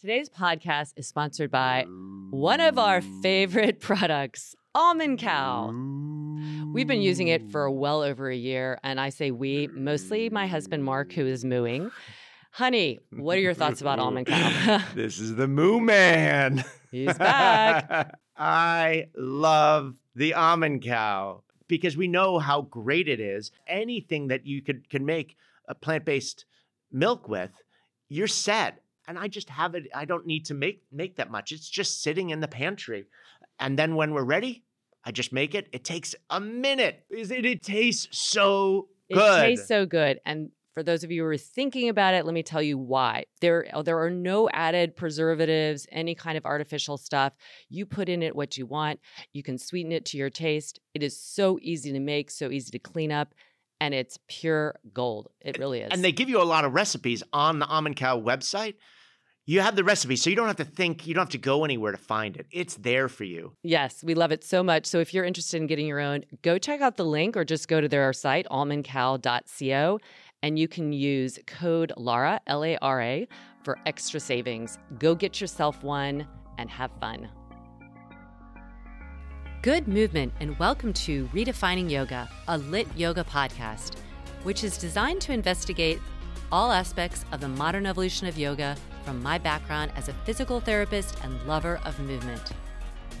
Today's podcast is sponsored by one of our favorite products, Almond Cow. We've been using it for well over a year, and I say we, mostly my husband Mark, who is mooing. Honey, what are your thoughts about almond cow? this is the Moo Man. He's back. I love the almond cow because we know how great it is. Anything that you could can make a plant-based milk with, you're set. And I just have it. I don't need to make make that much. It's just sitting in the pantry. And then when we're ready, I just make it. It takes a minute. Is It, it tastes so good. It tastes so good. And for those of you who are thinking about it, let me tell you why. There, there are no added preservatives, any kind of artificial stuff. You put in it what you want. You can sweeten it to your taste. It is so easy to make, so easy to clean up, and it's pure gold. It really is. And they give you a lot of recipes on the Almond Cow website. You have the recipe, so you don't have to think, you don't have to go anywhere to find it. It's there for you. Yes, we love it so much. So if you're interested in getting your own, go check out the link or just go to their site, almondcow.co and you can use code LARA, L A R A, for extra savings. Go get yourself one and have fun. Good movement, and welcome to Redefining Yoga, a LYT yoga podcast, which is designed to investigate all aspects of the modern evolution of yoga from my background as a physical therapist and lover of movement.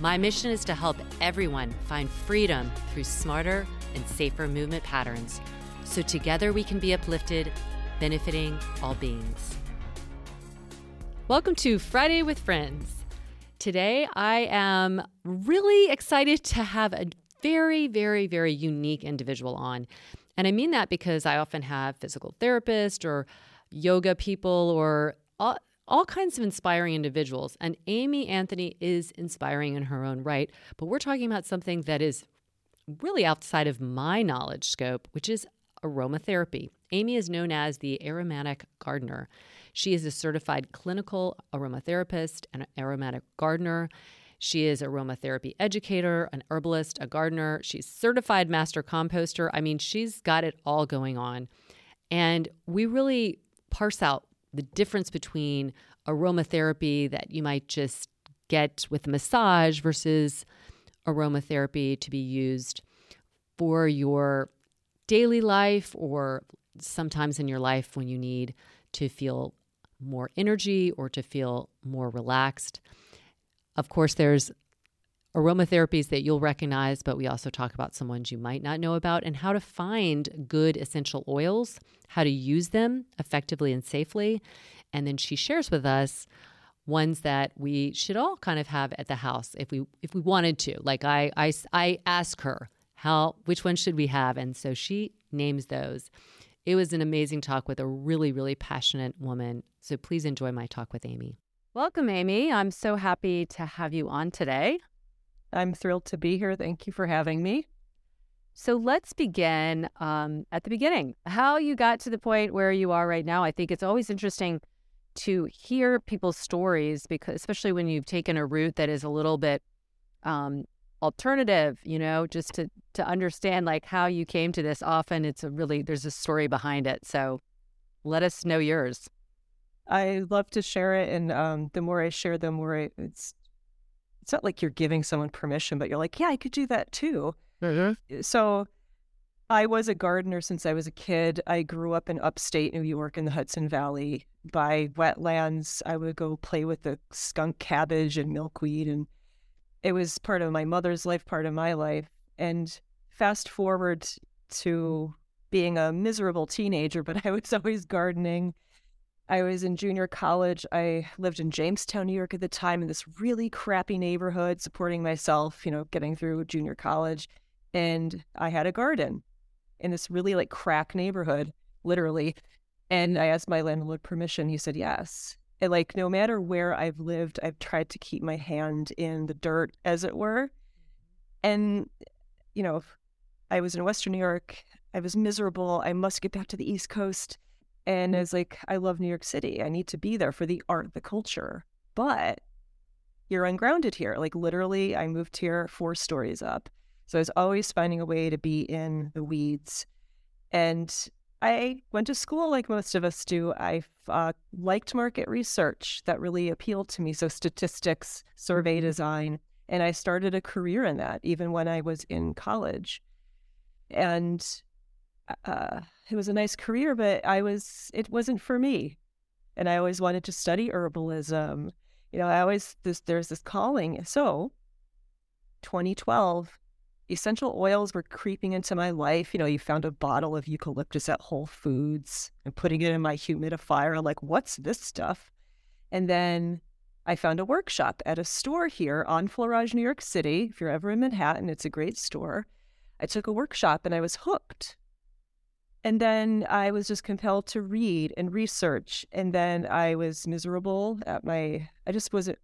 My mission is to help everyone find freedom through smarter and safer movement patterns so together we can be uplifted, benefiting all beings. Welcome to Friday with Friends. Today I am really excited to have a very, very, very unique individual on. And I mean that because I often have physical therapists or yoga people or all, all kinds of inspiring individuals. And Amy Anthony is inspiring in her own right. But we're talking about something that is really outside of my knowledge scope, which is aromatherapy. Amy is known as the aromatic gardener. She is a certified clinical aromatherapist and aromatic gardener. She is aromatherapy educator, an herbalist, a gardener. She's certified master composter. I mean, she's got it all going on. And we really parse out the difference between aromatherapy that you might just get with a massage versus aromatherapy to be used for your daily life or sometimes in your life when you need to feel more energy or to feel more relaxed. Of course, there's aromatherapies that you'll recognize, but we also talk about some ones you might not know about and how to find good essential oils, how to use them effectively and safely. And then she shares with us ones that we should all kind of have at the house if we if we wanted to. Like I I I ask her, how which one should we have? And so she names those. It was an amazing talk with a really really passionate woman. So please enjoy my talk with amy. Welcome amy. I'm so happy to have you on today i'm thrilled to be here. Thank you for having me. So let's begin um, at the beginning. How you got to the point where you are right now i think it's always interesting to hear people's stories because especially when you've taken a route that is a little bit um, alternative you know just to to understand like how you came to this. Often it's a really there's a story behind it. So let us know yours. I love to share it and um, the more i share the more I, it's it's not like you're giving someone permission but you're like yeah i could do that too mm-hmm. so i was a gardener since i was a kid i grew up in upstate new york in the hudson valley by wetlands i would go play with the skunk cabbage and milkweed and it was part of my mother's life, part of my life. And fast forward to being a miserable teenager, but I was always gardening. I was in junior college. I lived in Jamestown, New York at the time, in this really crappy neighborhood, supporting myself, you know, getting through junior college. And I had a garden in this really like crack neighborhood, literally. And I asked my landlord permission. He said yes. And like, no matter where I've lived, I've tried to keep my hand in the dirt, as it were. And, you know, I was in Western New York. I was miserable. I must get back to the East Coast. And I was like, I love New York City. I need to be there for the art, the culture. But you're ungrounded here. Like literally, I moved here four stories up. So I was always finding a way to be in the weeds. And I went to school like most of us do. I uh, liked market research. That really appealed to me. So statistics, survey mm-hmm. design. And I started a career in that even when I was in college. And uh, it was a nice career, but I was it wasn't for me. And I always wanted to study herbalism. You know, I always this there's this calling. So 2012, essential oils were creeping into my life. You know, you found a bottle of eucalyptus at Whole Foods and putting it in my humidifier. I'm like, what's this stuff? And then I found a workshop at a store here on Florage, New York City. If you're ever in Manhattan, it's a great store. I took a workshop and I was hooked. And then I was just compelled to read and research. And then I was miserable at my, I just wasn't,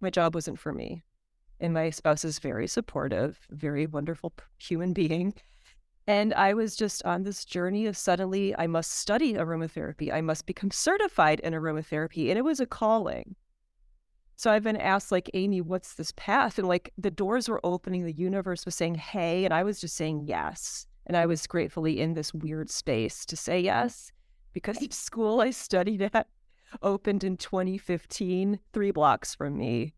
my job wasn't for me. And my spouse is very supportive, very wonderful human being. And I was just on this journey of suddenly I must study aromatherapy. I must become certified in aromatherapy. And it was a calling. So I've been asked, like, Amy, what's this path? And like the doors were opening, the universe was saying, hey. And I was just saying yes. And I was gratefully in this weird space to say yes because the school I studied at opened in 2015, three blocks from me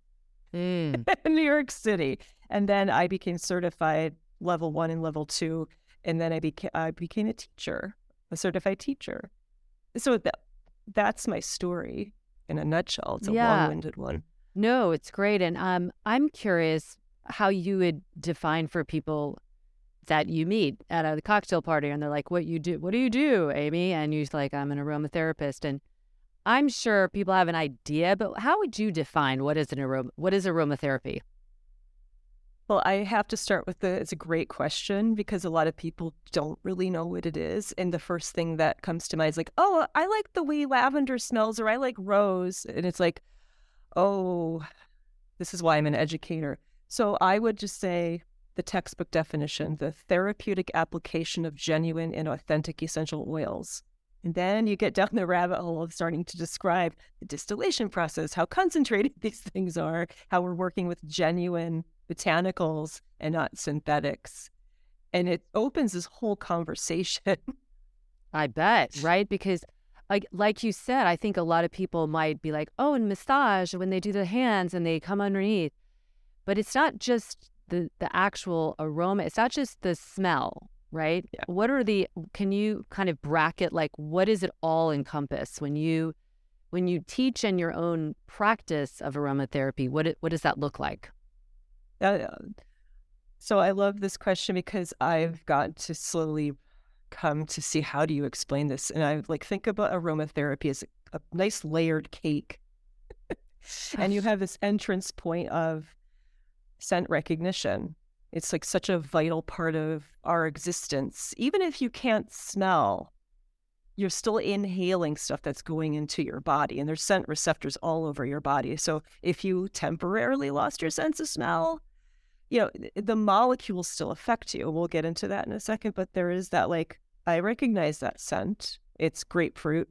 mm. in New York City. And then I became certified level one and level two. And then I became, I became a teacher, a certified teacher. So that, that's my story in a nutshell. It's a yeah. long winded one. No, it's great. And um, I'm curious how you would define for people that you meet at a cocktail party and they're like, What you do? What do you do, Amy? And you're like, I'm an aromatherapist. And I'm sure people have an idea, but how would you define what is an aroma what is aromatherapy? Well, I have to start with the it's a great question because a lot of people don't really know what it is. And the first thing that comes to mind is like, oh, I like the way lavender smells or I like rose. And it's like, oh, this is why I'm an educator. So I would just say the textbook definition, the therapeutic application of genuine and authentic essential oils. And then you get down the rabbit hole of starting to describe the distillation process, how concentrated these things are, how we're working with genuine botanicals and not synthetics. And it opens this whole conversation. I bet, right? Because like like you said, I think a lot of people might be like, "Oh, and massage when they do the hands and they come underneath." But it's not just the the actual aroma. It's not just the smell, right? Yeah. What are the can you kind of bracket like what does it all encompass when you when you teach in your own practice of aromatherapy? What it, what does that look like? Uh, so I love this question because I've got to slowly come to see how do you explain this, and I like think about aromatherapy as a, a nice layered cake, and you have this entrance point of scent recognition. It's like such a vital part of our existence. Even if you can't smell, you're still inhaling stuff that's going into your body, and there's scent receptors all over your body. So if you temporarily lost your sense of smell, you know, the molecules still affect you. We'll get into that in a second, but there is that like, I recognize that scent. It's grapefruit.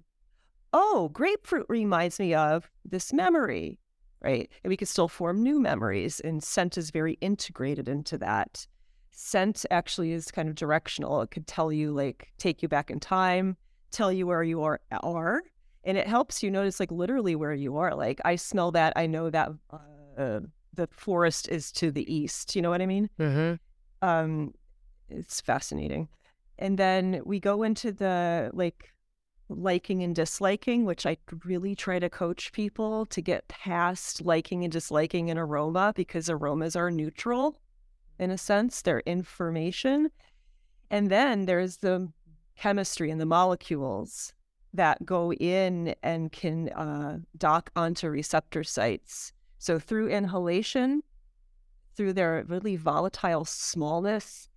Oh, grapefruit reminds me of this memory right? And we can still form new memories, and scent is very integrated into that. Scent actually is kind of directional. It could tell you, like, take you back in time, tell you where you are, are and it helps you notice, like, literally where you are. Like, I smell that. I know that uh, the forest is to the east. You know what I mean? Mm-hmm. Um, it's fascinating. And then we go into the like liking and disliking, which I really try to coach people to get past liking and disliking an aroma because aromas are neutral in a sense, they're information. And then there's the chemistry and the molecules that go in and can uh, dock onto receptor sites. So through inhalation, through their really volatile smallness,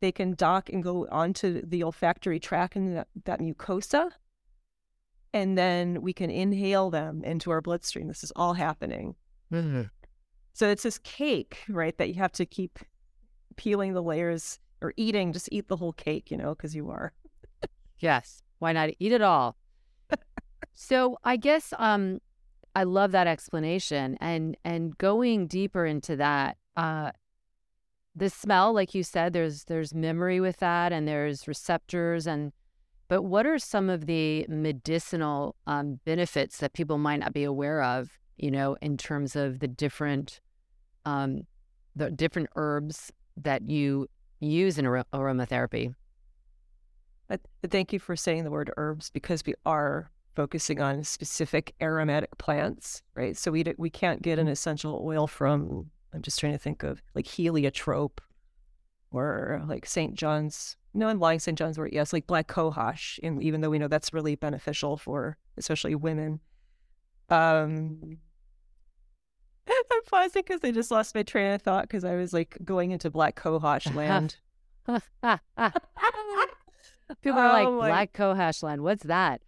they can dock and go onto the olfactory tract and that, that mucosa. And then we can inhale them into our bloodstream. This is all happening. Mm-hmm. So it's this cake, right, that you have to keep peeling the layers or eating, just eat the whole cake, you know, because you are. yes. Why not eat it all? so I guess um I love that explanation and and going deeper into that, uh the smell, like you said, there's there's memory with that and there's receptors and but what are some of the medicinal um, benefits that people might not be aware of, you know, in terms of the different um, the different herbs that you use in ar- aromatherapy. But, thank you for saying the word herbs because we are focusing on specific aromatic plants, right? So we we can't get an essential oil from. I'm just trying to think of like heliotrope or like St. John's. No, I'm lying. St. John's wort. Yes, like black cohosh. And even though we know that's really beneficial for especially women, um, I'm pausing because I just lost my train of thought because I was like going into Black Cohosh land. People are like, oh Black Cohosh land, what's that?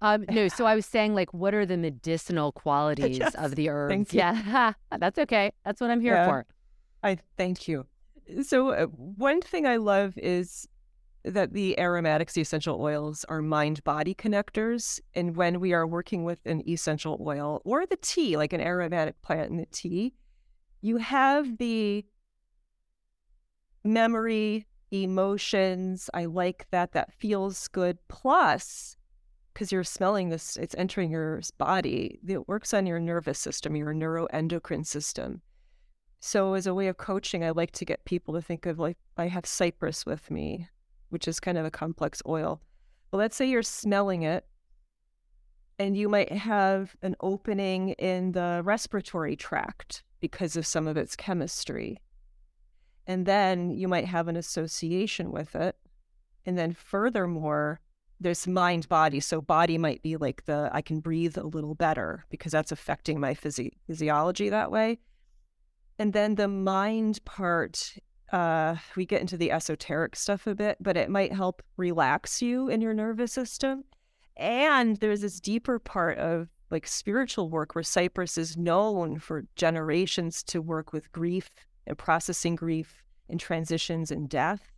Um, no, so I was saying, like, what are the medicinal qualities yes, of the herbs? Yeah, that's okay. That's what I'm here yeah. for. I thank you. So, uh, one thing I love is that the aromatics, the essential oils, are mind body connectors. And when we are working with an essential oil or the tea, like an aromatic plant in the tea, you have the memory, emotions. I like that. That feels good. Plus, because you're smelling this, it's entering your body. It works on your nervous system, your neuroendocrine system. So, as a way of coaching, I like to get people to think of like, I have cypress with me which is kind of a complex oil. But let's say you're smelling it and you might have an opening in the respiratory tract because of some of its chemistry. And then you might have an association with it. And then furthermore, there's mind body. So body might be like the I can breathe a little better because that's affecting my physi- physiology that way. And then the mind part uh, we get into the esoteric stuff a bit, but it might help relax you in your nervous system. And there's this deeper part of like spiritual work where Cypress is known for generations to work with grief and processing grief and transitions and death,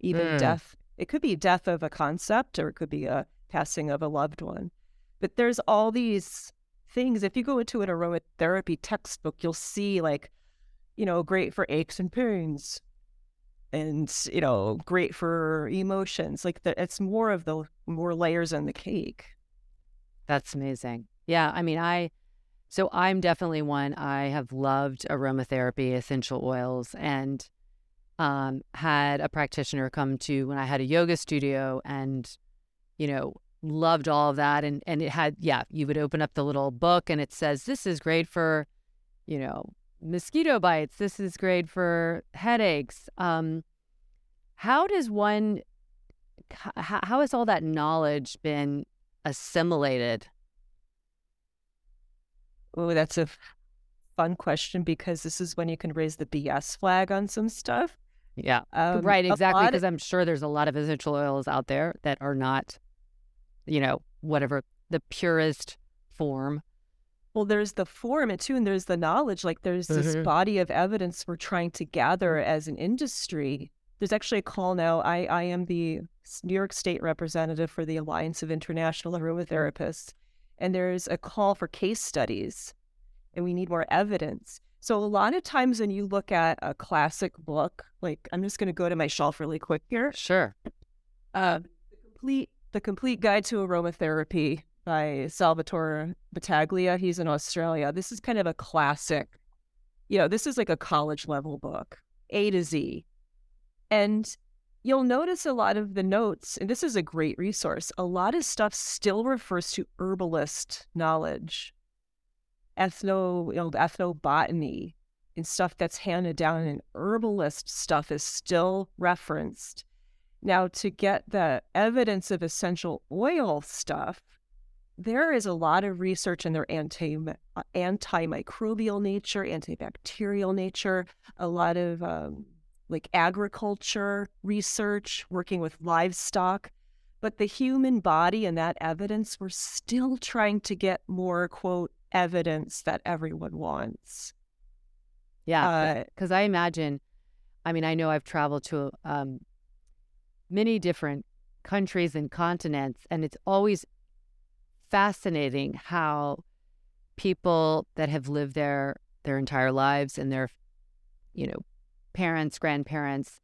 even mm. death. It could be death of a concept or it could be a passing of a loved one. But there's all these things. If you go into an aromatherapy textbook, you'll see like you know, great for aches and pains and, you know, great for emotions. Like the, it's more of the more layers on the cake. That's amazing. Yeah. I mean, I, so I'm definitely one. I have loved aromatherapy, essential oils, and um, had a practitioner come to when I had a yoga studio and, you know, loved all of that. And, and it had, yeah, you would open up the little book and it says, this is great for, you know, mosquito bites. This is great for headaches. Um, how does one, how, how has all that knowledge been assimilated? Oh, that's a fun question because this is when you can raise the BS flag on some stuff. Yeah, um, right, exactly. Because I'm sure there's a lot of essential oils out there that are not, you know, whatever the purest form well, there's the form and too, and there's the knowledge. Like there's this mm-hmm. body of evidence we're trying to gather as an industry. There's actually a call now. I, I am the New York State representative for the Alliance of International Aromatherapists, and there's a call for case studies, and we need more evidence. So a lot of times when you look at a classic book, like I'm just going to go to my shelf really quick here. Sure. Uh, the complete the complete guide to aromatherapy by Salvatore Battaglia. He's in Australia. This is kind of a classic, you know, this is like a college level book, A to Z. And you'll notice a lot of the notes, and this is a great resource. A lot of stuff still refers to herbalist knowledge, ethno, you know, ethnobotany, and stuff that's handed down in herbalist stuff is still referenced. Now, to get the evidence of essential oil stuff, there is a lot of research in their anti uh, antimicrobial nature, antibacterial nature, a lot of um, like agriculture research, working with livestock. But the human body and that evidence, we're still trying to get more, quote, evidence that everyone wants. Yeah. Because uh, I imagine, I mean, I know I've traveled to um, many different countries and continents, and it's always fascinating how people that have lived there their entire lives and their, you know, parents, grandparents,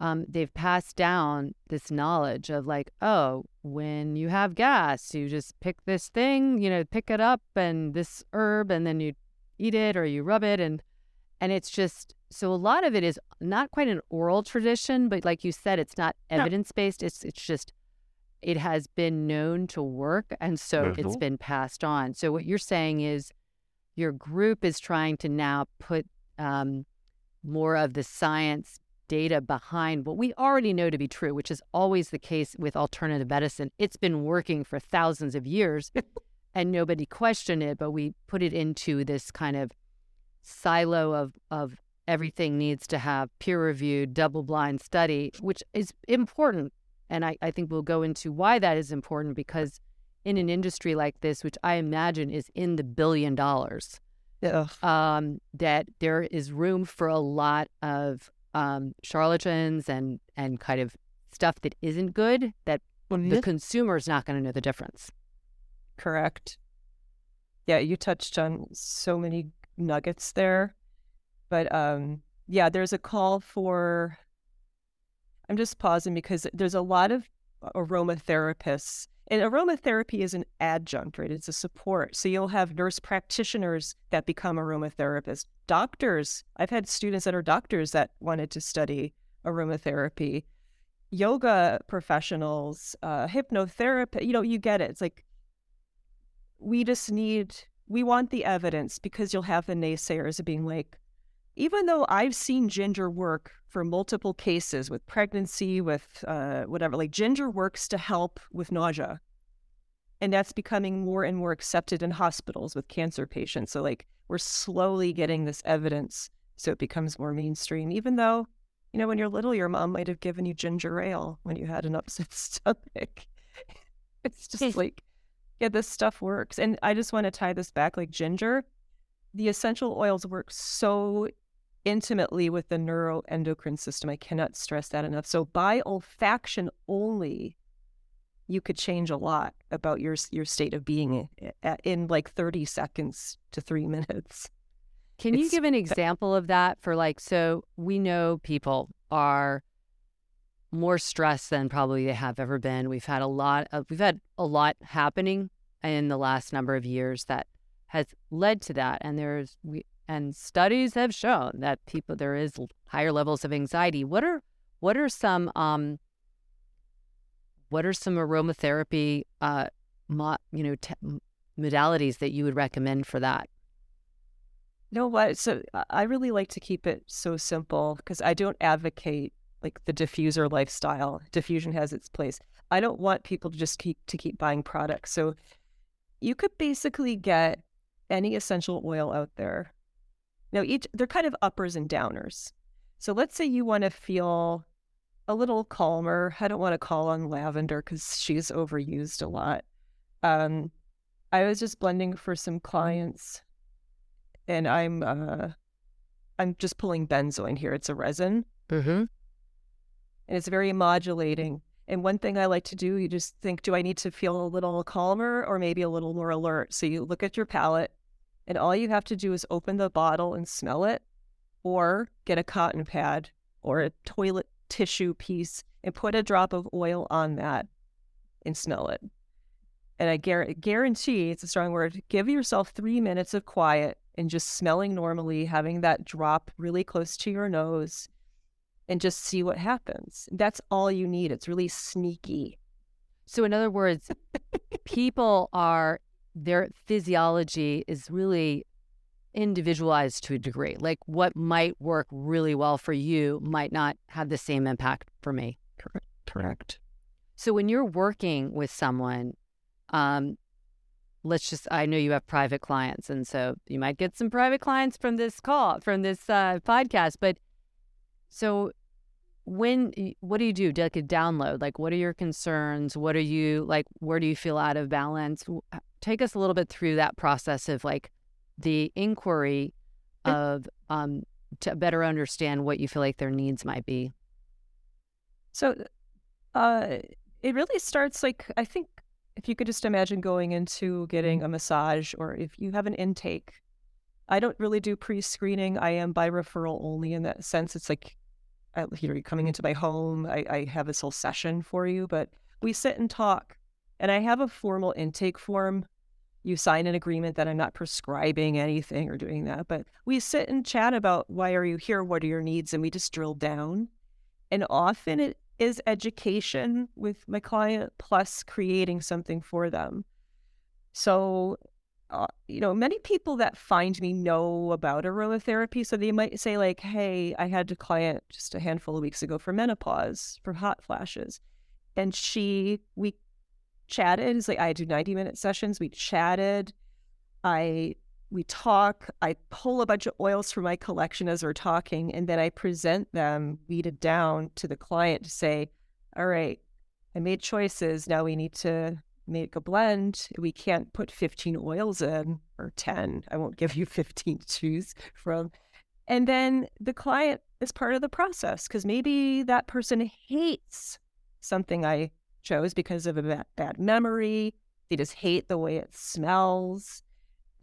um, they've passed down this knowledge of like, oh, when you have gas, you just pick this thing, you know, pick it up and this herb, and then you eat it or you rub it, and and it's just so a lot of it is not quite an oral tradition, but like you said, it's not evidence based. It's it's just it has been known to work, and so mm-hmm. it's been passed on. So what you're saying is your group is trying to now put um, more of the science data behind what we already know to be true, which is always the case with alternative medicine. It's been working for thousands of years and nobody questioned it, but we put it into this kind of silo of, of everything needs to have peer reviewed, double blind study, which is important. And I, I think we'll go into why that is important because in an industry like this, which I imagine is in the billion dollars, yeah. um, that there is room for a lot of um, charlatans and, and kind of stuff that isn't good that mm-hmm. the consumer is not going to know the difference. Correct. Yeah, you touched on so many nuggets there. But um, yeah, there's a call for. I'm just pausing because there's a lot of aromatherapists, and aromatherapy is an adjunct, right? It's a support. So you'll have nurse practitioners that become aromatherapists, doctors. I've had students that are doctors that wanted to study aromatherapy, yoga professionals, uh, hypnotherapy. You know, you get it. It's like we just need we want the evidence because you'll have the naysayers being like, even though I've seen ginger work for multiple cases with pregnancy, with uh, whatever, like ginger works to help with nausea. And that's becoming more and more accepted in hospitals with cancer patients. So, like, we're slowly getting this evidence so it becomes more mainstream, even though, you know, when you're little, your mom might have given you ginger ale when you had an upset stomach. it's just like, yeah, this stuff works. And I just want to tie this back like ginger. The essential oils work so intimately with the neuroendocrine system. I cannot stress that enough. So by olfaction only, you could change a lot about your your state of being in like 30 seconds to 3 minutes. Can it's, you give an example of that for like so we know people are more stressed than probably they have ever been. We've had a lot of we've had a lot happening in the last number of years that has led to that. And there's we and studies have shown that people there is higher levels of anxiety. What are what are some um what are some aromatherapy uh mo, you know modalities that you would recommend for that? You know what? So I really like to keep it so simple because I don't advocate like the diffuser lifestyle. Diffusion has its place. I don't want people to just keep to keep buying products. So you could basically get any essential oil out there. Now each they're kind of uppers and downers. So let's say you want to feel a little calmer. I don't want to call on lavender because she's overused a lot. Um, I was just blending for some clients, and I'm uh, I'm just pulling benzoin here. It's a resin. Mm-hmm and it's very modulating. And one thing I like to do, you just think, do I need to feel a little calmer or maybe a little more alert? So you look at your palette, and all you have to do is open the bottle and smell it, or get a cotton pad or a toilet tissue piece and put a drop of oil on that and smell it. And I guarantee it's a strong word. Give yourself three minutes of quiet and just smelling normally, having that drop really close to your nose and just see what happens. That's all you need. It's really sneaky. So, in other words, people are, their physiology is really individualized to a degree. Like what might work really well for you might not have the same impact for me. Correct. Correct. So, when you're working with someone, um, let's just, I know you have private clients. And so you might get some private clients from this call, from this uh, podcast. But so when what do you do like a download like what are your concerns what are you like where do you feel out of balance take us a little bit through that process of like the inquiry of um to better understand what you feel like their needs might be so uh it really starts like i think if you could just imagine going into getting a massage or if you have an intake i don't really do pre-screening i am by referral only in that sense it's like I, you know, you're coming into my home. I, I have this whole session for you, but we sit and talk. And I have a formal intake form. You sign an agreement that I'm not prescribing anything or doing that, but we sit and chat about why are you here? What are your needs? And we just drill down. And often it is education with my client plus creating something for them. So uh, you know, many people that find me know about aromatherapy. So they might say, like, hey, I had a client just a handful of weeks ago for menopause, for hot flashes. And she, we chatted. It's like, I do 90 minute sessions. We chatted. I, we talk. I pull a bunch of oils from my collection as we're talking. And then I present them weeded down to the client to say, all right, I made choices. Now we need to make a blend. We can't put 15 oils in or 10. I won't give you 15 to choose from. And then the client is part of the process because maybe that person hates something I chose because of a bad memory. They just hate the way it smells.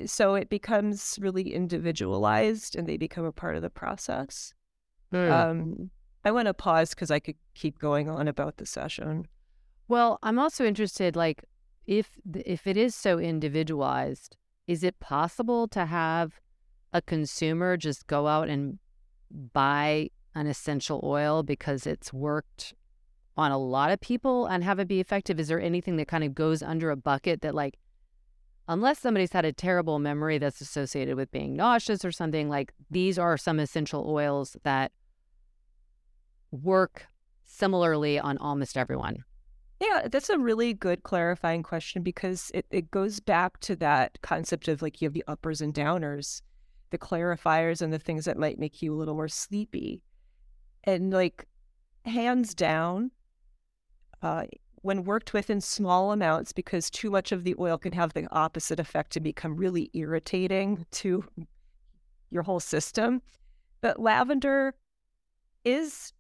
So it becomes really individualized and they become a part of the process. Mm. Um, I want to pause because I could keep going on about the session. Well, I'm also interested, like, if if it is so individualized, is it possible to have a consumer just go out and buy an essential oil because it's worked on a lot of people and have it be effective? Is there anything that kind of goes under a bucket that like unless somebody's had a terrible memory that's associated with being nauseous or something, like these are some essential oils that work similarly on almost everyone. Yeah, that's a really good clarifying question because it, it goes back to that concept of like you have the uppers and downers, the clarifiers and the things that might make you a little more sleepy. And like hands down, uh, when worked with in small amounts, because too much of the oil can have the opposite effect to become really irritating to your whole system. But lavender is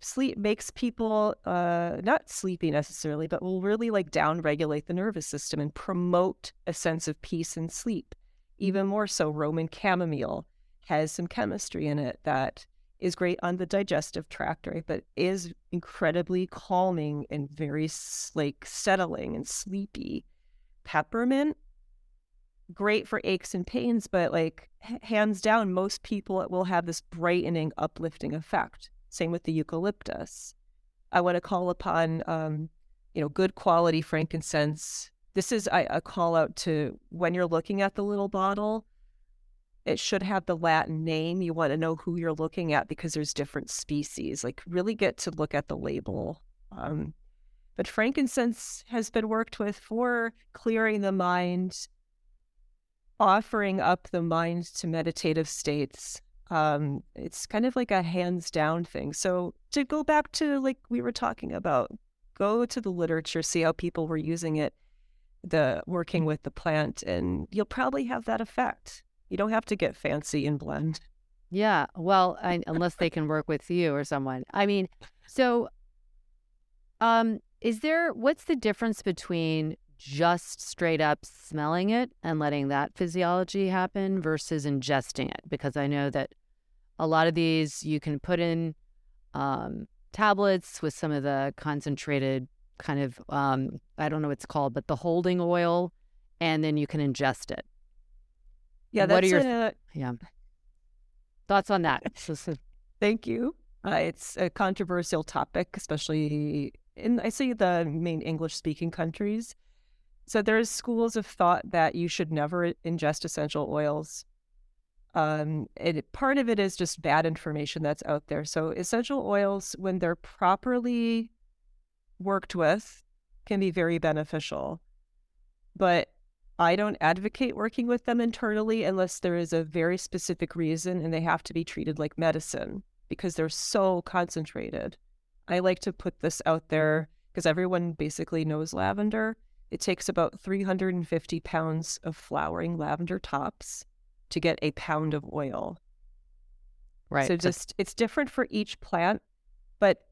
sleep makes people uh, not sleepy necessarily, but will really like down regulate the nervous system and promote a sense of peace and sleep. Even more so, Roman chamomile has some chemistry in it that is great on the digestive tract, right? But is incredibly calming and very like settling and sleepy. Peppermint, great for aches and pains, but like hands down, most people it will have this brightening, uplifting effect. Same with the eucalyptus. I want to call upon, um, you know, good quality frankincense. This is a, a call out to when you're looking at the little bottle. It should have the Latin name. You want to know who you're looking at because there's different species. Like, really get to look at the label. Um, but frankincense has been worked with for clearing the mind, offering up the mind to meditative states, um, it's kind of like a hands down thing. So to go back to like we were talking about, go to the literature, see how people were using it, the working with the plant, and you'll probably have that effect. You don't have to get fancy and blend. Yeah, well, I, unless they can work with you or someone. I mean, so um is there what's the difference between just straight up smelling it and letting that physiology happen versus ingesting it because I know that a lot of these you can put in um, tablets with some of the concentrated kind of um, I don't know what it's called, but the holding oil, and then you can ingest it. Yeah, what are your a... yeah thoughts on that? Thank you. Uh, it's a controversial topic, especially in I see the main English speaking countries. So there's schools of thought that you should never ingest essential oils. Um, and part of it is just bad information that's out there. So essential oils, when they're properly worked with, can be very beneficial. But I don't advocate working with them internally unless there is a very specific reason and they have to be treated like medicine because they're so concentrated. I like to put this out there because everyone basically knows lavender. It takes about 350 pounds of flowering lavender tops to get a pound of oil. Right. So just it's different for each plant, but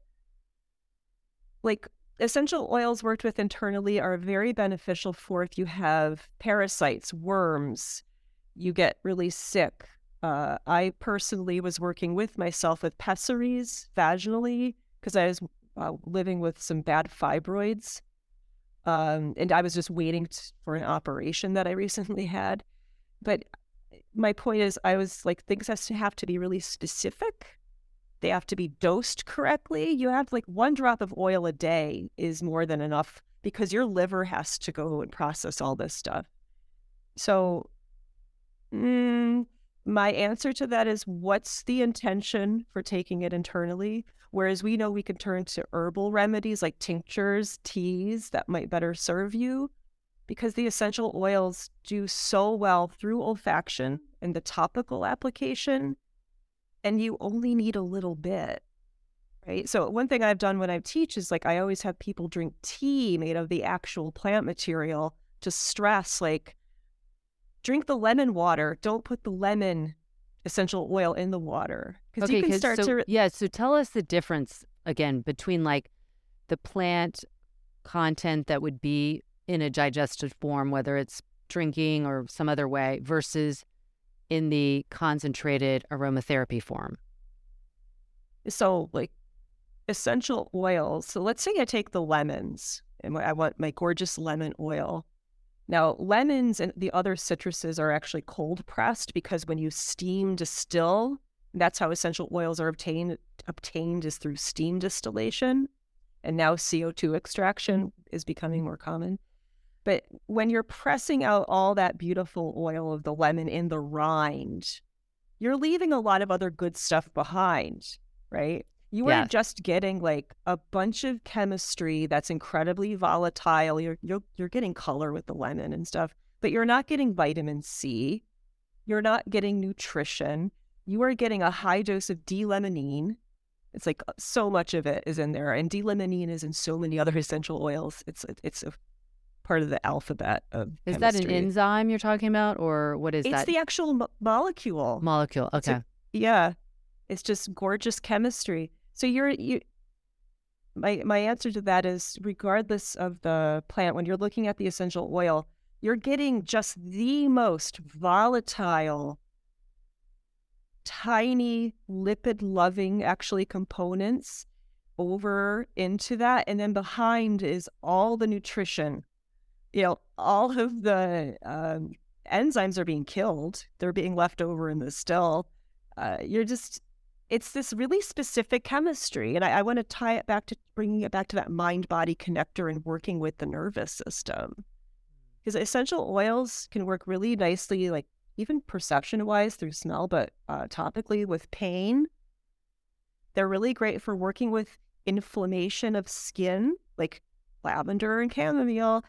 like essential oils worked with internally are very beneficial for if you have parasites, worms, you get really sick. Uh, I personally was working with myself with pessaries vaginally because I was uh, living with some bad fibroids. Um, and I was just waiting t- for an operation that I recently had. But my point is, I was like, things has to have to be really specific. They have to be dosed correctly. You have like one drop of oil a day is more than enough because your liver has to go and process all this stuff. So, mm, my answer to that is what's the intention for taking it internally? Whereas we know we can turn to herbal remedies like tinctures, teas that might better serve you because the essential oils do so well through olfaction and the topical application, and you only need a little bit. Right. So, one thing I've done when I teach is like I always have people drink tea made of the actual plant material to stress, like, drink the lemon water. Don't put the lemon essential oil in the water because okay, you can start so, to. Yeah. So, tell us the difference again between like the plant content that would be in a digested form, whether it's drinking or some other way, versus in the concentrated aromatherapy form? So, like essential oils. So, let's say I take the lemons and I want my gorgeous lemon oil. Now, lemons and the other citruses are actually cold pressed because when you steam distill, that's how essential oils are obtained. Obtained is through steam distillation, and now CO2 extraction is becoming more common. But when you're pressing out all that beautiful oil of the lemon in the rind, you're leaving a lot of other good stuff behind, right? You yeah. are just getting like a bunch of chemistry that's incredibly volatile. You're, you're you're getting color with the lemon and stuff, but you're not getting vitamin C. You're not getting nutrition. You are getting a high dose of D-limonene. It's like so much of it is in there, and D-limonene is in so many other essential oils. It's it's a part of the alphabet of Is chemistry. that an enzyme you're talking about or what is it's that? It's the actual mo- molecule. Molecule. Okay. So, yeah. It's just gorgeous chemistry. So you're you my my answer to that is regardless of the plant when you're looking at the essential oil, you're getting just the most volatile tiny lipid loving actually components over into that and then behind is all the nutrition you know, all of the um, enzymes are being killed. They're being left over in the still. Uh, you're just, it's this really specific chemistry. And I, I want to tie it back to bringing it back to that mind body connector and working with the nervous system. Because essential oils can work really nicely, like even perception wise through smell, but uh, topically with pain. They're really great for working with inflammation of skin, like lavender and chamomile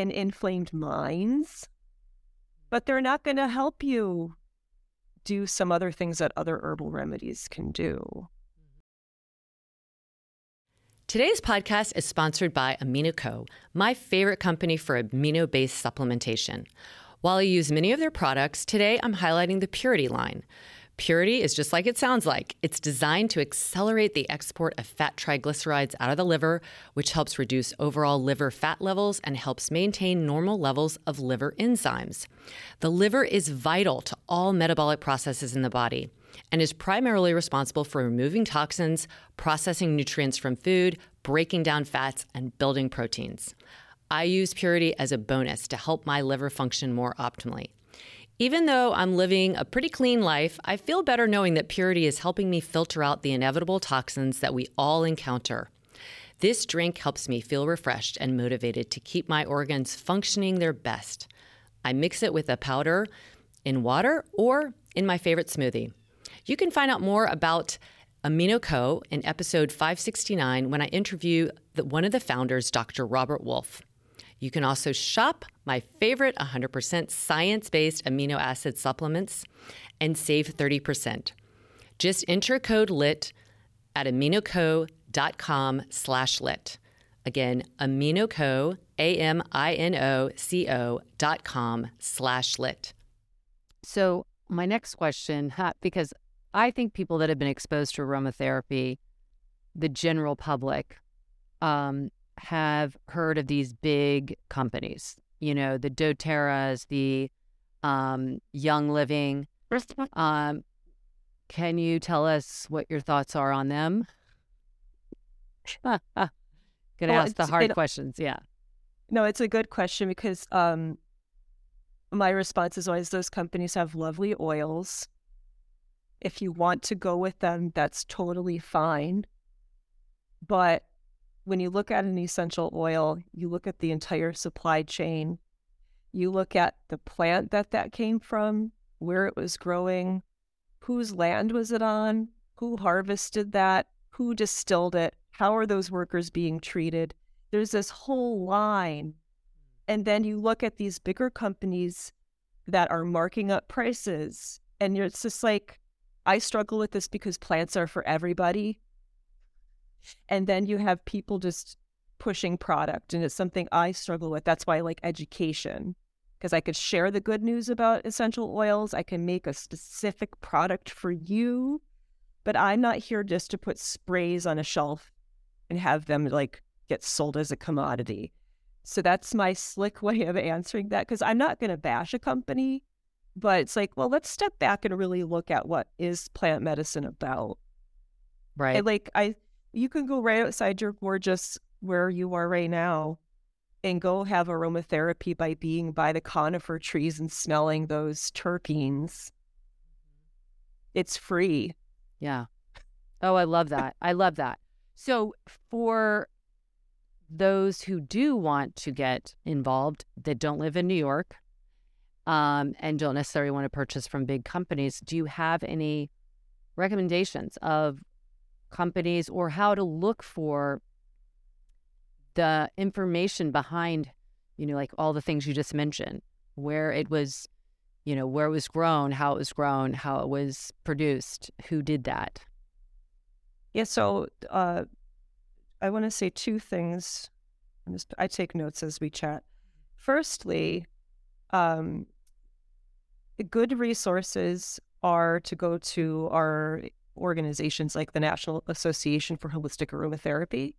and inflamed minds, but they're not going to help you do some other things that other herbal remedies can do. Today's podcast is sponsored by AminoCo, my favorite company for amino based supplementation. While I use many of their products, today I'm highlighting the Purity line. Purity is just like it sounds like. It's designed to accelerate the export of fat triglycerides out of the liver, which helps reduce overall liver fat levels and helps maintain normal levels of liver enzymes. The liver is vital to all metabolic processes in the body and is primarily responsible for removing toxins, processing nutrients from food, breaking down fats, and building proteins. I use Purity as a bonus to help my liver function more optimally. Even though I'm living a pretty clean life, I feel better knowing that Purity is helping me filter out the inevitable toxins that we all encounter. This drink helps me feel refreshed and motivated to keep my organs functioning their best. I mix it with a powder in water or in my favorite smoothie. You can find out more about AminoCo in episode 569 when I interview the, one of the founders, Dr. Robert Wolfe. You can also shop my favorite 100% science based amino acid supplements and save 30%. Just enter code LYT at aminoco.com slash LYT. Again, aminoco, A-M-I-N-O-C-O dot com slash LYT. So my next question, because I think people that have been exposed to aromatherapy, the general public, um, have heard of these big companies, you know, the doTERRAs, the um, Young Living. Um, can you tell us what your thoughts are on them? Gonna well, ask the hard it, questions. Yeah. No, it's a good question because um, my response is always those companies have lovely oils. If you want to go with them, that's totally fine. But when you look at an essential oil, you look at the entire supply chain. You look at the plant that that came from, where it was growing, whose land was it on, who harvested that, who distilled it, how are those workers being treated. There's this whole line. And then you look at these bigger companies that are marking up prices, and it's just like, I struggle with this because plants are for everybody. And then you have people just pushing product. And it's something I struggle with. That's why I like education, because I could share the good news about essential oils. I can make a specific product for you, but I'm not here just to put sprays on a shelf and have them like get sold as a commodity. So that's my slick way of answering that because I'm not going to bash a company, but it's like, well, let's step back and really look at what is plant medicine about. Right. And like I you can go right outside your gorgeous where you are right now and go have aromatherapy by being by the conifer trees and smelling those terpenes. It's free. Yeah. Oh, I love that. I love that. So, for those who do want to get involved that don't live in New York um, and don't necessarily want to purchase from big companies, do you have any recommendations of companies or how to look for the information behind, you know, like all the things you just mentioned, where it was, you know, where it was grown, how it was grown, how it was produced, who did that. Yeah. So uh, I want to say two things. Just, I take notes as we chat. Firstly, um, good resources are to go to our organizations like the National Association for Holistic Aromatherapy,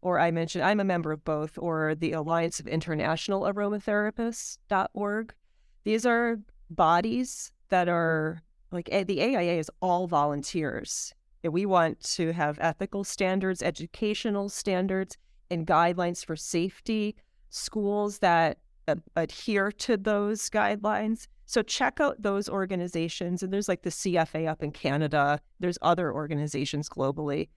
or I mentioned I'm a member of both, or the Alliance of International Aromatherapists.org. These are bodies that are like the AIA is all volunteers. And we want to have ethical standards, educational standards, and guidelines for safety, schools that uh, adhere to those guidelines. So check out those organizations. And there's like the CFA up in Canada, there's other organizations globally.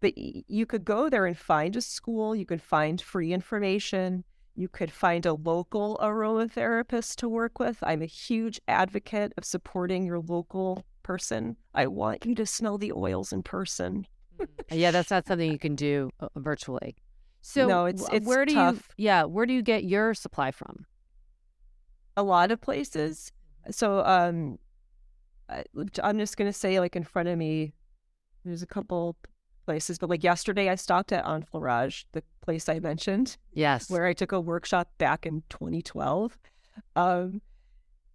But you could go there and find a school, you could find free information, you could find a local aromatherapist to work with. I'm a huge advocate of supporting your local person. I want you to smell the oils in person. yeah, that's not something you can do uh, virtually. So no, it's, it's where do tough. you yeah, where do you get your supply from? A lot of places. So um, I, I'm just gonna say like in front of me, there's a couple places, but like yesterday I stopped at Enfleurage, the place I mentioned. Yes. Where I took a workshop back in 2012. Um,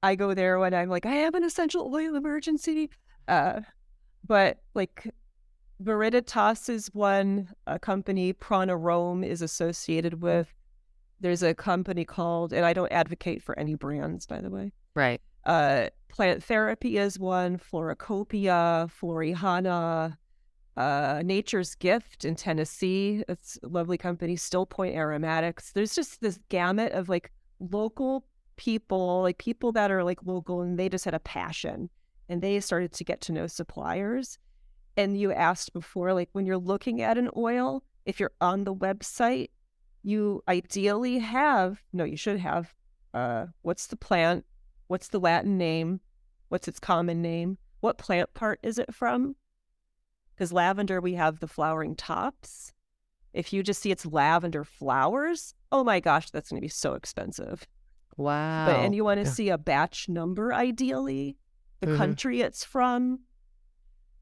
I go there when I'm like, I have an essential oil emergency. Uh, but like Veriditas is one a company Pranarom is associated with. There's a company called, and I don't advocate for any brands, by the way. Right. Uh, plant therapy is one, Floracopeia, Florihana, uh, Nature's Gift in Tennessee. It's a lovely company, Still Point Aromatics. There's just this gamut of like local people, like people that are like local and they just had a passion and they started to get to know suppliers. And you asked before, like when you're looking at an oil, if you're on the website, you ideally have, no, you should have, uh, what's the plant? What's the Latin name? What's its common name? What plant part is it from? Because lavender, we have the flowering tops. If you just see it's lavender flowers, oh my gosh, that's going to be so expensive. Wow. But, and you want to see a batch number, ideally, the Mm-hmm. Mhm. country it's from.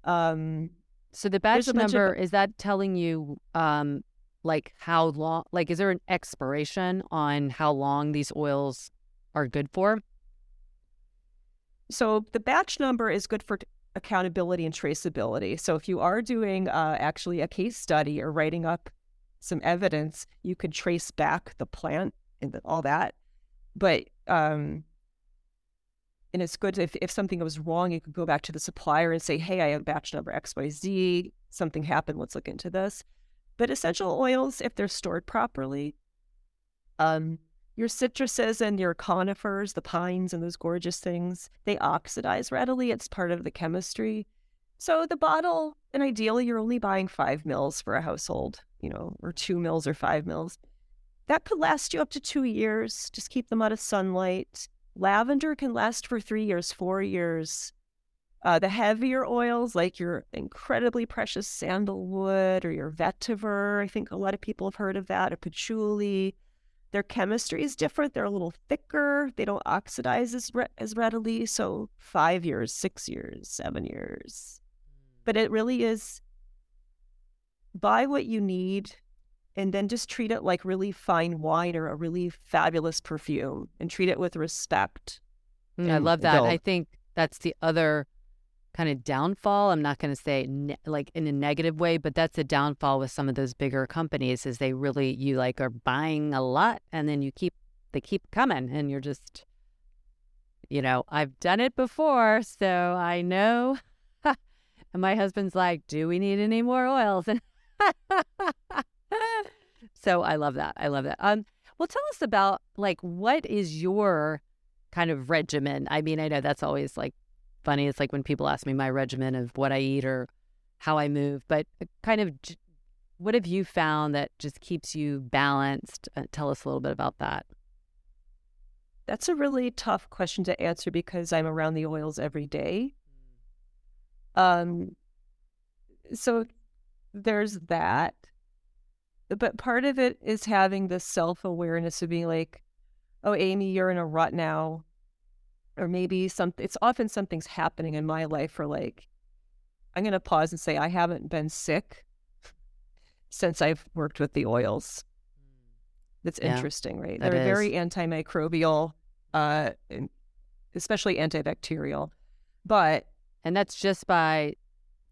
Um, So the batch There's a bunch of- number is that telling you um like how long like is there an expiration on how long these oils are good for? So the batch number is good for accountability and traceability. So if you are doing uh, actually a case study or writing up some evidence, you could trace back the plant and all that. But um, and it's good if if something was wrong, you could go back to the supplier and say, "Hey, I have batch number X Y Z. Something happened. Let's look into this." But essential oils, if they're stored properly, um, your citruses and your conifers, the pines and those gorgeous things, they oxidize readily. It's part of the chemistry. So the bottle, and ideally you're only buying five mils for a household, you know, or two mils or five mils. That could last you up to two years. Just keep them out of sunlight. Lavender can last for three years, four years. Uh, the heavier oils, like your incredibly precious sandalwood or your vetiver, I think a lot of people have heard of that, or patchouli. Their chemistry is different. They're a little thicker. They don't oxidize as, re- as readily. So, five years, six years, seven years. But it really is buy what you need and then just treat it like really fine wine or a really fabulous perfume and treat it with respect. Mm, I love that. I think that's the other kind of downfall. I'm not going to say ne- like in a negative way, but that's a downfall with some of those bigger companies is they really you like are buying a lot and then you keep they keep coming and you're just you know, I've done it before, so I know. and my husband's like, "Do we need any more oils?" And so I love that. I love that. Um well tell us about like what is your kind of regimen? I mean, I know that's always like funny. It's like when people ask me my regimen of what I eat or how I move, but uh, kind of what have you found that just keeps you balanced? Uh, tell us a little bit about that. That's a really tough question to answer because I'm around the oils every day. Um, so there's that. But part of it is having the self awareness of being like, oh, Amy, you're in a rut now. Or maybe some, it's often something's happening in my life, or like, I'm going to pause and say, I haven't been sick since I've worked with the oils. That's Yeah, interesting, right? that They're is. very antimicrobial, uh, especially antibacterial. But And that's just by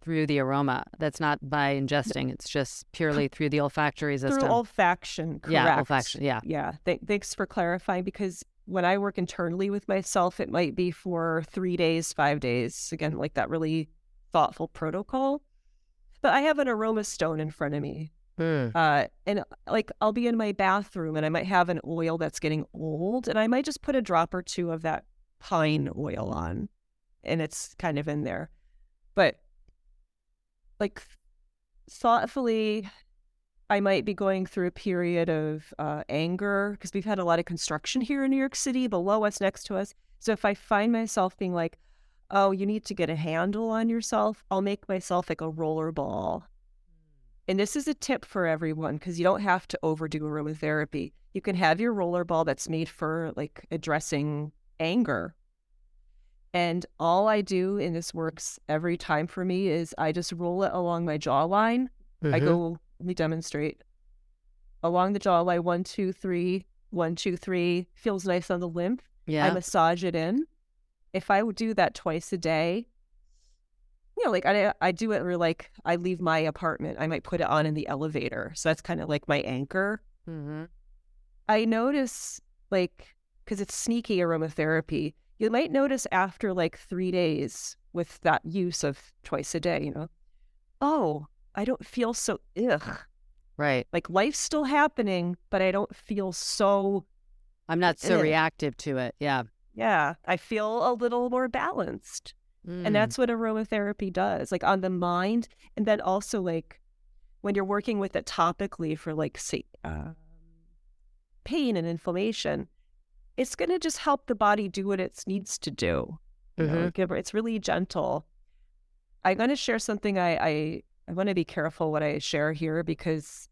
through the aroma. That's not by ingesting. It's just purely through the olfactory system. through olfaction, correct? yeah, olfaction. Yeah. Yeah. Th- thanks for clarifying because when I work internally with myself, it might be for three days, five days. Again, like that really thoughtful protocol. But I have an aroma stone in front of me. Uh, and like I'll be in my bathroom and I might have an oil that's getting old and I might just put a drop or two of that pine oil on and it's kind of in there. But like thoughtfully, I might be going through a period of uh, anger because we've had a lot of construction here in New York City below us, next to us. So if I find myself being like, oh, you need to get a handle on yourself, I'll make myself like a roller ball. And this is a tip for everyone because you don't have to overdo aromatherapy. You can have your roller ball that's made for like addressing anger. And all I do, and this works every time for me, is I just roll it along my jawline. I go, let me demonstrate. Along the jawline, one, two, three, one, two, three. Feels nice on the lymph. Yeah. I massage it in. If I would do that twice a day, you know, like I I do it or like I leave my apartment, I might put it on in the elevator. So that's kind of like my anchor. mm-hmm. I notice like because it's sneaky aromatherapy. You might notice after like three days with that use of twice a day, you know, oh, I don't feel so ugh. Right. Like life's still happening, but I don't feel so I'm not so Eh. reactive to it. Yeah. Yeah, I feel a little more balanced. Mm. And that's what aromatherapy does, like on the mind. And then also, like, when you're working with it topically for, like, say, uh, pain and inflammation, it's going to just help the body do what it needs to do. You know, it's really gentle. I'm going to share something I, I, I want to be careful what I share here because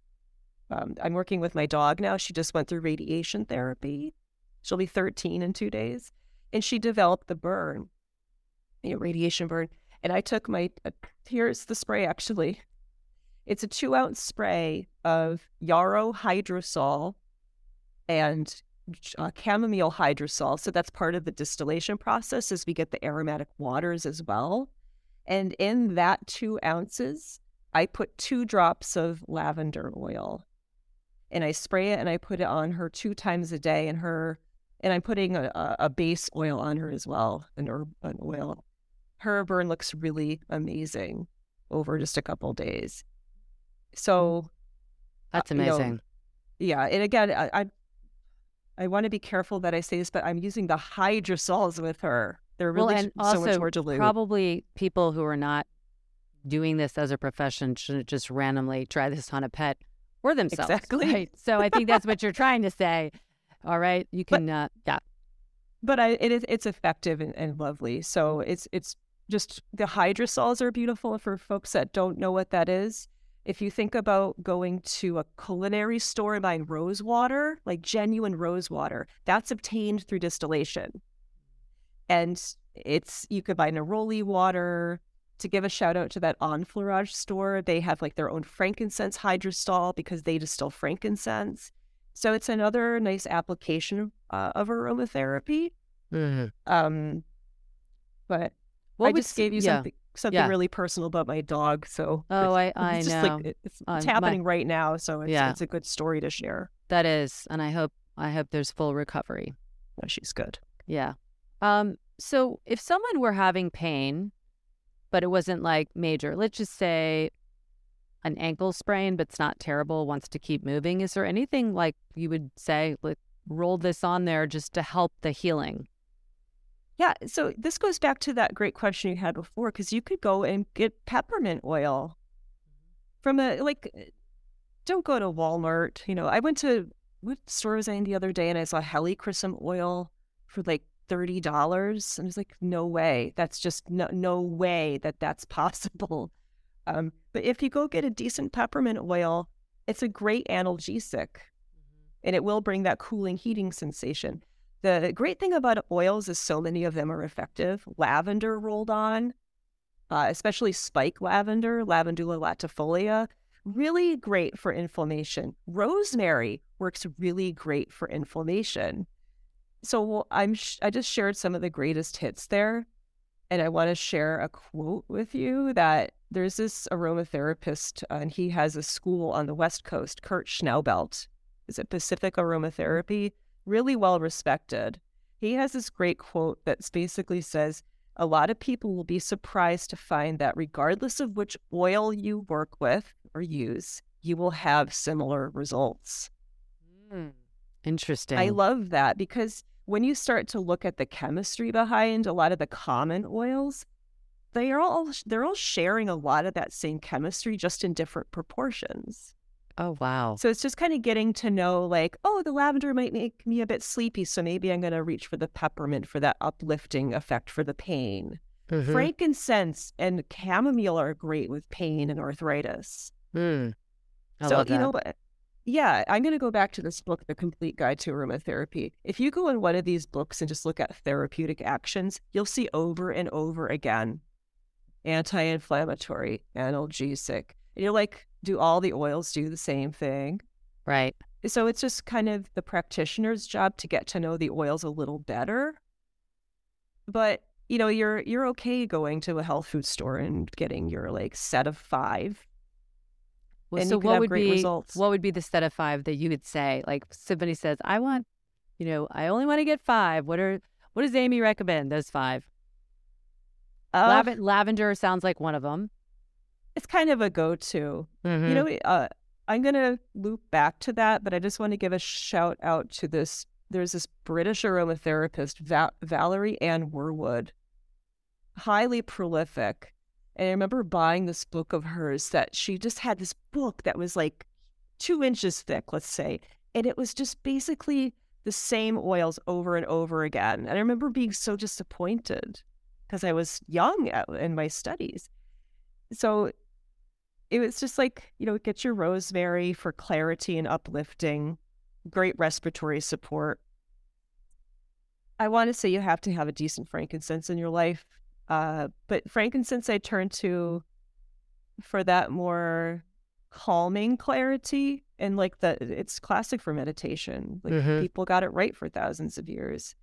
um, I'm working with my dog now. She just went through radiation therapy. She'll be 13 in two days. And she developed the burn, you know, radiation burn. And I took my, uh, here's the spray actually. It's a two ounce spray of yarrow hydrosol and uh, chamomile hydrosol. So that's part of the distillation process as we get the aromatic waters as well. And in that two ounces, I put two drops of lavender oil and I spray it and I put it on her two times a day and her and I'm putting a, a base oil on her as well, an herb an oil. Her burn looks really amazing over just a couple days. Mm. So uh, That's you know, amazing. yeah, and again, I I, I want to be careful that I say this, but I'm using the hydrosols with her. They're well, really and so much more dilute. probably people who are not doing this as a profession shouldn't just randomly try this on a pet or themselves. Exactly. Right? So I think that's what you're trying to say. All right, you But- can. uh, yeah. but I, it is it's effective and, and lovely. So it's it's just the hydrosols are beautiful for folks that don't know what that is. If you think about going to a culinary store and buying rose water, like genuine rose water, that's obtained through distillation. And it's you could buy neroli water. To give a shout out to that Enfleurage store, they have like their own frankincense hydrosol because they distill frankincense. So it's another nice application uh, of aromatherapy. Um, but What I would just s- gave you yeah. something something Yeah. really personal about my dog. So Oh, it's- I- I it's just know. Like, it- it's it's my- happening right now, so it's Yeah. it's a good story to share. That is, and I hope I hope there's full recovery. No, she's good. Yeah. Um. So if someone were having pain, but it wasn't like major, let's just say an ankle sprain, but it's not terrible, wants to keep moving, is there anything like you would say, like roll this on there just to help the healing? Yeah. So this goes back to that great question you had before, because you could go and get peppermint oil from a like. Eh, don't go to Walmart. You know, I went to what store was I in the other day, and I saw helichrysum oil for like thirty dollars. And I was like, no way. That's just no no way that that's possible. Um, but if you go get a decent peppermint oil, it's a great analgesic, and it will bring that cooling, heating sensation. The great thing about oils is so many of them are effective. Lavender rolled on, uh, especially spike lavender, Lavandula latifolia, really great for inflammation. Rosemary works really great for inflammation. So I'm sh- I just shared some of the greatest hits there, and I want to share a quote with you that there's this aromatherapist, uh, and he has a school on the West Coast, Kurt Schnaubelt. Is it Pacific Aromatherapy? Really well respected. He has this great quote that basically says, a lot of people will be surprised to find that regardless of which oil you work with or use, you will have similar results. Interesting. I love that because when you start to look at the chemistry behind a lot of the common oils, they are all they're all sharing a lot of that same chemistry just in different proportions. oh wow. So it's just kind of getting to know like, oh, the lavender might make me a bit sleepy, so maybe I'm going to reach for the peppermint for that uplifting effect for the pain. Mhm. Frankincense and chamomile are great with pain and arthritis. Mm. I so love that. you know what? Yeah, I'm going to go back to this book, The Complete Guide to Aromatherapy. If you go in one of these books and just look at therapeutic actions, you'll see over and over again anti-inflammatory, analgesic. And you're like, do all the oils do the same thing? right. So it's just kind of the practitioner's job to get to know the oils a little better. But you know, you're you're okay going to a health food store and getting your like set of five. Well, and so what would be results. what would be the set of five that you would say? Like somebody says, I want, you know, I only want to get five. What are what does Amy recommend? Those five. Uh, Laven- lavender sounds like one of them. it's kind of a go-to. Mm-hmm. Hmm. You know, uh, I'm gonna loop back to that, but I just want to give a shout out to this there's this British aromatherapist, Va- Valerie Ann Worwood, highly prolific. And I remember buying this book of hers that she just had this book that was like two inches thick, let's say. And it was just basically the same oils over and over again. And I remember being so disappointed because I was young uh, in my studies. So it was just like, you know, get your rosemary for clarity and uplifting, great respiratory support. I want to say you have to have a decent frankincense in your life. Uh, but frankincense I turn to for that more calming clarity and like the it's classic for meditation. Like mm-hmm. people got it right for thousands of years.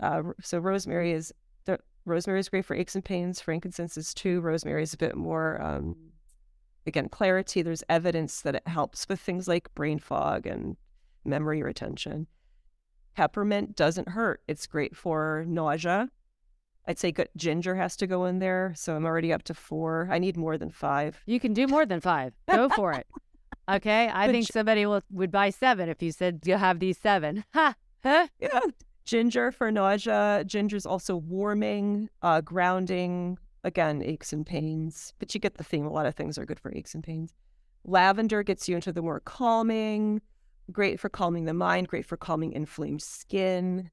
Uh, so rosemary is the rosemary is great for aches and pains. Frankincense is too. Rosemary is a bit more um, again clarity. There's evidence that it helps with things like brain fog and memory retention. Peppermint doesn't hurt. It's great for nausea. I'd say good, ginger has to go in there. So I'm already up to four. I need more than five. You can do more than five. Go for it. Okay. I think somebody will, would buy seven if you said you have these seven. Ha. Huh? Yeah. Ginger for nausea. Ginger's also warming, uh, grounding. Again, aches and pains. But you get the theme. A lot of things are good for aches and pains. Lavender gets you into the more calming, great for calming the mind, great for calming inflamed skin.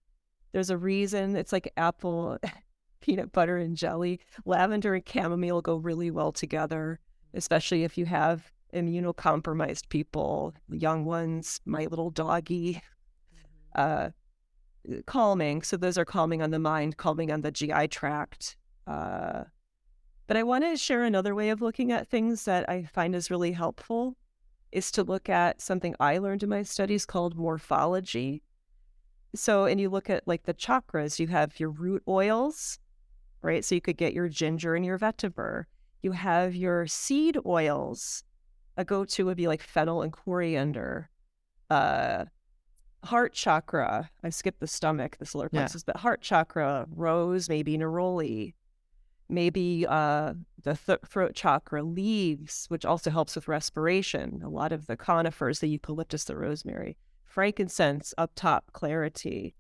There's a reason it's like apple peanut butter and jelly. Lavender and chamomile go really well together, especially if you have immunocompromised people, young ones, my little doggy. Mm-hmm. Uh, calming. So those are calming on the mind, calming on the GI tract. Uh, but I want to share another way of looking at things that I find is really helpful is to look at something I learned in my studies called morphology. So, and you look at like the chakras, you have your root oils, right? So you could get your ginger and your vetiver. You have your seed oils. A go to would be like fennel and coriander. Uh, heart chakra. I skipped the stomach, the solar plexus, yeah. but heart chakra, rose, maybe neroli, maybe uh, the th- throat chakra, leaves, which also helps with respiration. A lot of the conifers, the eucalyptus, the rosemary, frankincense up top, clarity.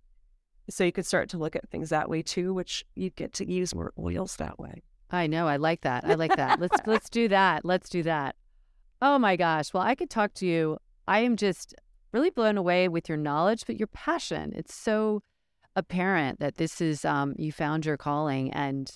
So you could start to look at things that way too, which you get to use more oils that way. I know. I like that. I like that. let's let's do that. Let's do that. Oh my gosh. Well, I could talk to you. I am just really blown away with your knowledge, but your passion. It's so apparent that this is um, you found your calling, and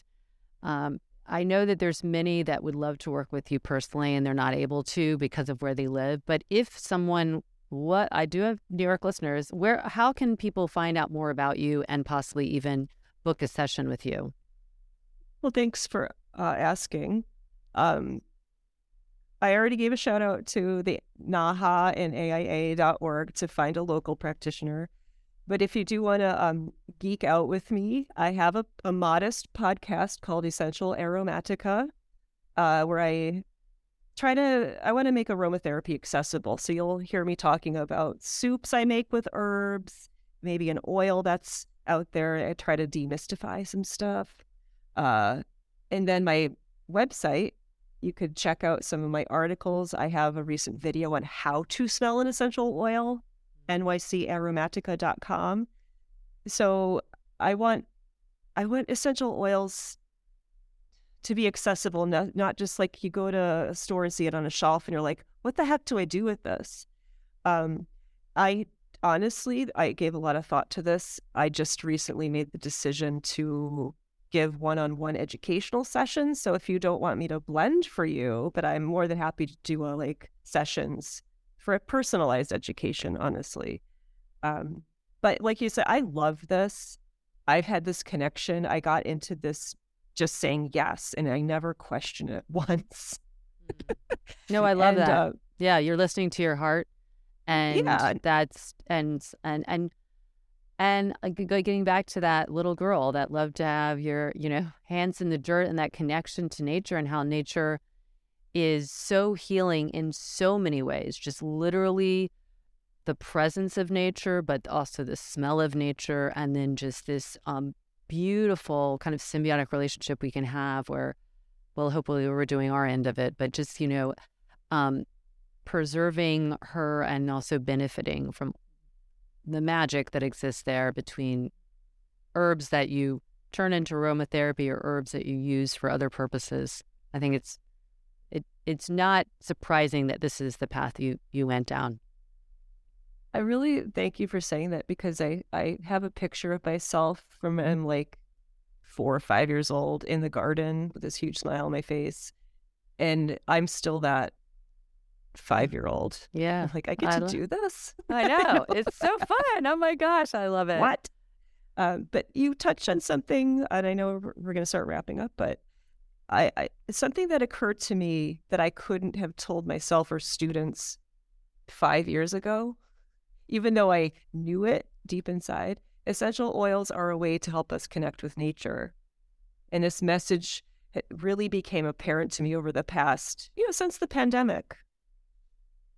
um, I know that there's many that would love to work with you personally, and they're not able to because of where they live. But if someone what I do have New York listeners. Where how can people find out more about you and possibly even book a session with you? Well, thanks for uh, asking. Um, I already gave a shout out to the NAHA and AIA.org to find a local practitioner. But if you do want to um, geek out with me, I have a, a modest podcast called Essential Aromatica, uh, where I try to I want to make aromatherapy accessible. So you'll hear me talking about soups I make with herbs, maybe an oil that's out there. I try to demystify some stuff. Uh, and then my website, you could check out some of my articles. I have a recent video on how to smell an essential oil, nycaromatica.com. So I want I want essential oils to be accessible, not, not just like you go to a store and see it on a shelf and you're like, what the heck do I do with this? Um, I honestly, I gave a lot of thought to this. I just recently made the decision to give one on one educational sessions. So if you don't want me to blend for you, but I'm more than happy to do a like sessions for a personalized education, honestly. Um, but like you said, I love this. I've had this connection. I got into this just saying yes and I never question it once. no, I love and, that. Uh, yeah, you're listening to your heart and yeah. that's and and and and getting back to that little girl that loved to have your, you know, hands in the dirt and that connection to nature and how nature is so healing in so many ways, just literally the presence of nature, but also the smell of nature, and then just this um, beautiful kind of symbiotic relationship we can have where, well, hopefully we're doing our end of it, but just, you know, um, preserving her and also benefiting from the magic that exists there between herbs that you turn into aromatherapy or herbs that you use for other purposes. I think it's it it's not surprising that this is the path you you went down. I really thank you for saying that because I I have a picture of myself from when I'm like four or five years old in the garden with this huge smile on my face, and I'm still that five year old. Yeah, I'm like I get I to do this. I know. It's so fun. Oh my gosh, I love it. what? Um, but you touched on something, and I know we're, we're going to start wrapping up, but I, I something that occurred to me that I couldn't have told myself or students five years ago, even though I knew it deep inside. Essential oils are a way to help us connect with nature, and this message really became apparent to me over the past, you know, since the pandemic.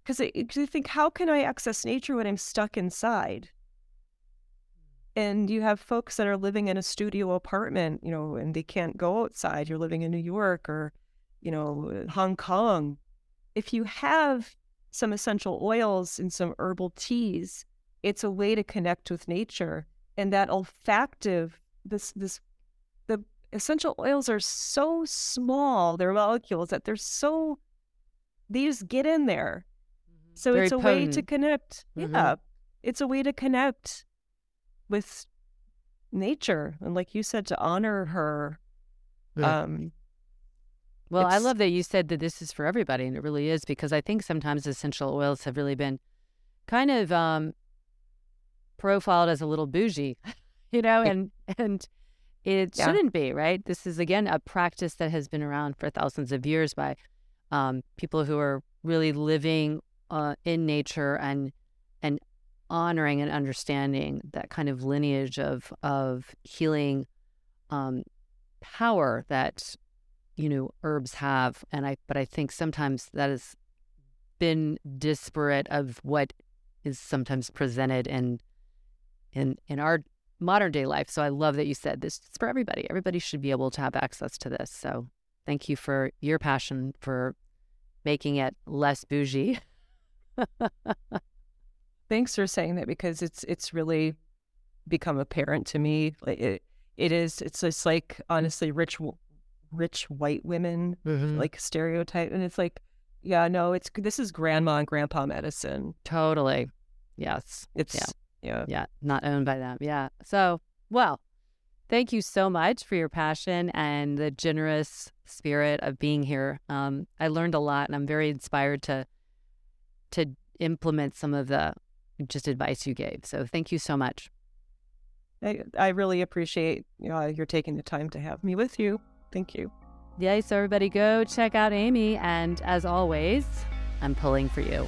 Because I, I think, how can I access nature when I'm stuck inside? and you have folks that are living in a studio apartment, you know, and they can't go outside. You're living in New York or, you know, Hong Kong. If you have some essential oils and some herbal teas, it's a way to connect with nature. And that olfactive, this, this, the essential oils are so small, their molecules, that they're so, they just get in there. So Very it's a way to potent. connect. Mhm. Yeah. It's a way to connect with nature and like you said to honor her Yeah. um Well, I love that you said that this is for everybody, and it really is because I think sometimes essential oils have really been kind of um, profiled as a little bougie, you know, and and it Yeah. shouldn't be, right? This is again a practice that has been around for thousands of years by um, people who are really living uh, in nature and and honoring and understanding that kind of lineage of of healing um, power that you know herbs have and i but i think sometimes that has been disparate of what is sometimes presented in in in our modern day life. So i love that you said this is for everybody. Everybody should be able to have access to this. So thank you for your passion for making it less bougie. Thanks for saying that because it's it's really become apparent to me. It it is it's just like mm. honestly rich w- rich white women like stereotype and it's like yeah no it's this is grandma and grandpa medicine. Totally. Yes. It's yeah, yeah not owned by them. Yeah. So well thank you so much for your passion and the generous spirit of being here. Um, i learned a lot and i'm very inspired to to implement some of the just advice you gave. So thank you so much. I, I really appreciate you know, you're taking the time to have me with you thank you. Yeah so everybody go check out amy and as always i'm pulling for you